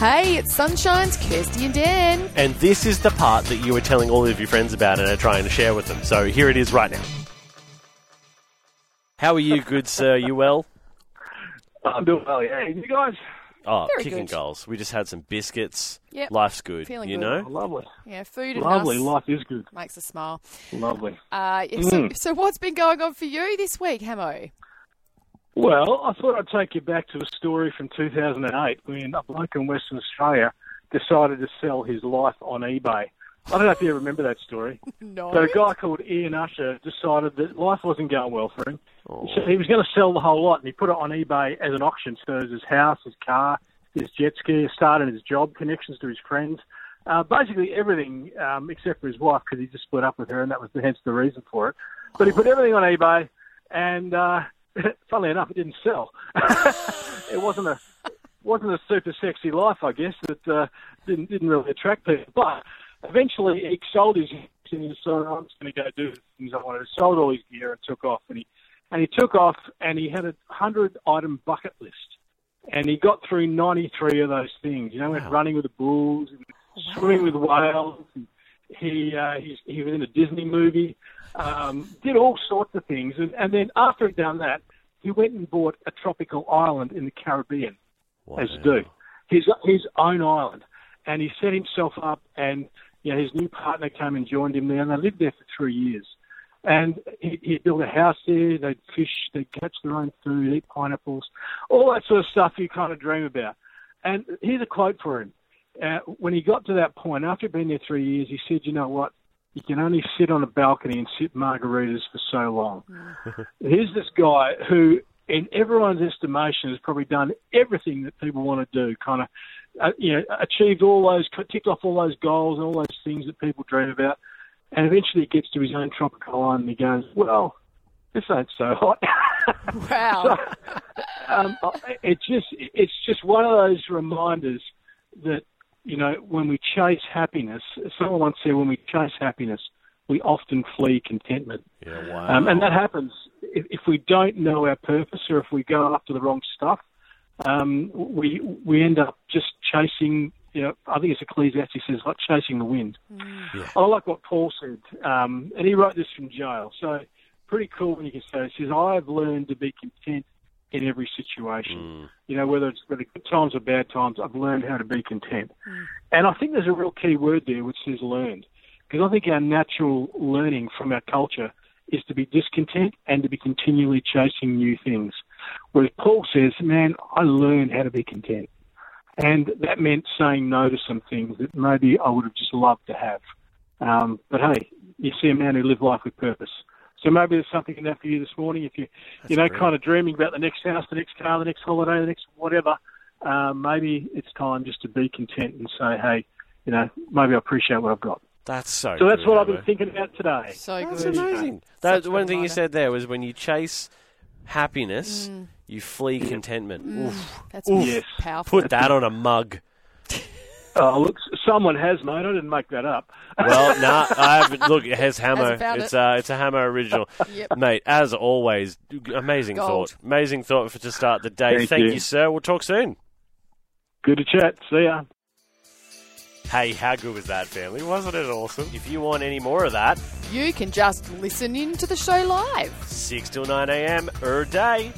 Hey, it's Sonshine's Kirsty and Dan. And this is the part that you were telling all of your friends about and are trying to share with them. So here it is right now. How are you, good sir? You well? I'm doing well, yeah. You guys? Oh, Very kicking good. goals. We just had some biscuits. Yep. Life's good. Feeling you good. know? Oh, lovely. Yeah, food and Lovely. us Life is good. makes us smile. Lovely. Uh, yeah, so, Mm. so what's been going on for you this week, Hammo? Well, I thought I'd take you back to a story from 2008 when a bloke in Western Australia decided to sell his life on eBay. I don't know if you remember that story. No. So a guy called Ian Usher decided that life wasn't going well for him. Oh. So he was going to sell the whole lot, and he put it on eBay as an auction. So it was his house, his car, his jet ski, his start and his job, connections to his friends, uh, basically everything um, except for his wife because he just split up with her, and that was the, hence the reason for it. But he put everything on eBay, and uh, funnily enough, it didn't sell. it wasn't a wasn't a super sexy life, I guess, that uh, didn't didn't really attract people. But eventually, he sold his and he decided I'm just going to go do the things I wanted. Sold all his gear and took off, and he and he took off, and he had a hundred item bucket list, and he got through ninety three of those things. You know, went running with the bulls, and swimming with whales. And he uh, he's, he was in a Disney movie, um, did all sorts of things, and, and then after he'd done that, he went and bought a tropical island in the Caribbean as you do. His his own island, and he set himself up, and you know his new partner came and joined him there, and they lived there for three years. And he, he built a house there. They'd fish, they'd catch their own food, eat pineapples, all that sort of stuff you kind of dream about. And here's a quote for him. Uh, when he got to that point, after he'd there three years, he said, "You know what? You can only sit on a balcony and sip margaritas for so long." Here's this guy who, in everyone's estimation, has probably done everything that people want to do. Kind of, uh, you know, achieved all those, ticked off all those goals and all those things that people dream about. And eventually, he gets to his own tropical island and he goes, "Well, this ain't so hot." Wow. um, it just it's just one of those reminders that you know when we chase happiness. Someone once said, "When we chase happiness, we often flee contentment," Yeah, wow. um, and that happens if, if we don't know our purpose or if we go after the wrong stuff. Um, we we end up just chasing. You know, I think it's Ecclesiastes says like chasing the wind. I like what Paul said, um, and he wrote this from jail. So pretty cool when you can say, he says, I've learned to be content in every situation. You know, whether it's whether good times or bad times, I've learned how to be content. And I think there's a real key word there which says learned. Because I think our natural learning from our culture is to be discontent and to be continually chasing new things. Whereas Paul says, man, I learned how to be content. And that meant saying no to some things that maybe I would have just loved to have. Um, but hey, you see a man who lived life with purpose. So maybe there's something in that for you this morning. If you, you know, kind of dreaming about the next house, the next car, the next holiday, the next whatever, um, maybe it's time just to be content and say, hey, you know, maybe I appreciate what I've got. that's so. So that's good, what I've been Hammo. thinking about today. so That's good. amazing. That one thing you said there was when you chase happiness, Mm. you flee contentment. Oof. That's Yes. powerful. Put that on a mug. Oh, look, someone has, mate. I didn't make that up. Well, nah, I haven't. Look, it has Hammer. It's it. uh, it's a Hammo original, Yep. mate. As always, amazing Gold. thought. Amazing thought for to start the day. Thank you. you, sir. We'll talk soon. Good to chat. See ya. Hey, how good was that, family? Wasn't it awesome? If you want any more of that, You can just listen in to the show live. 6 till 9 a.m. er day.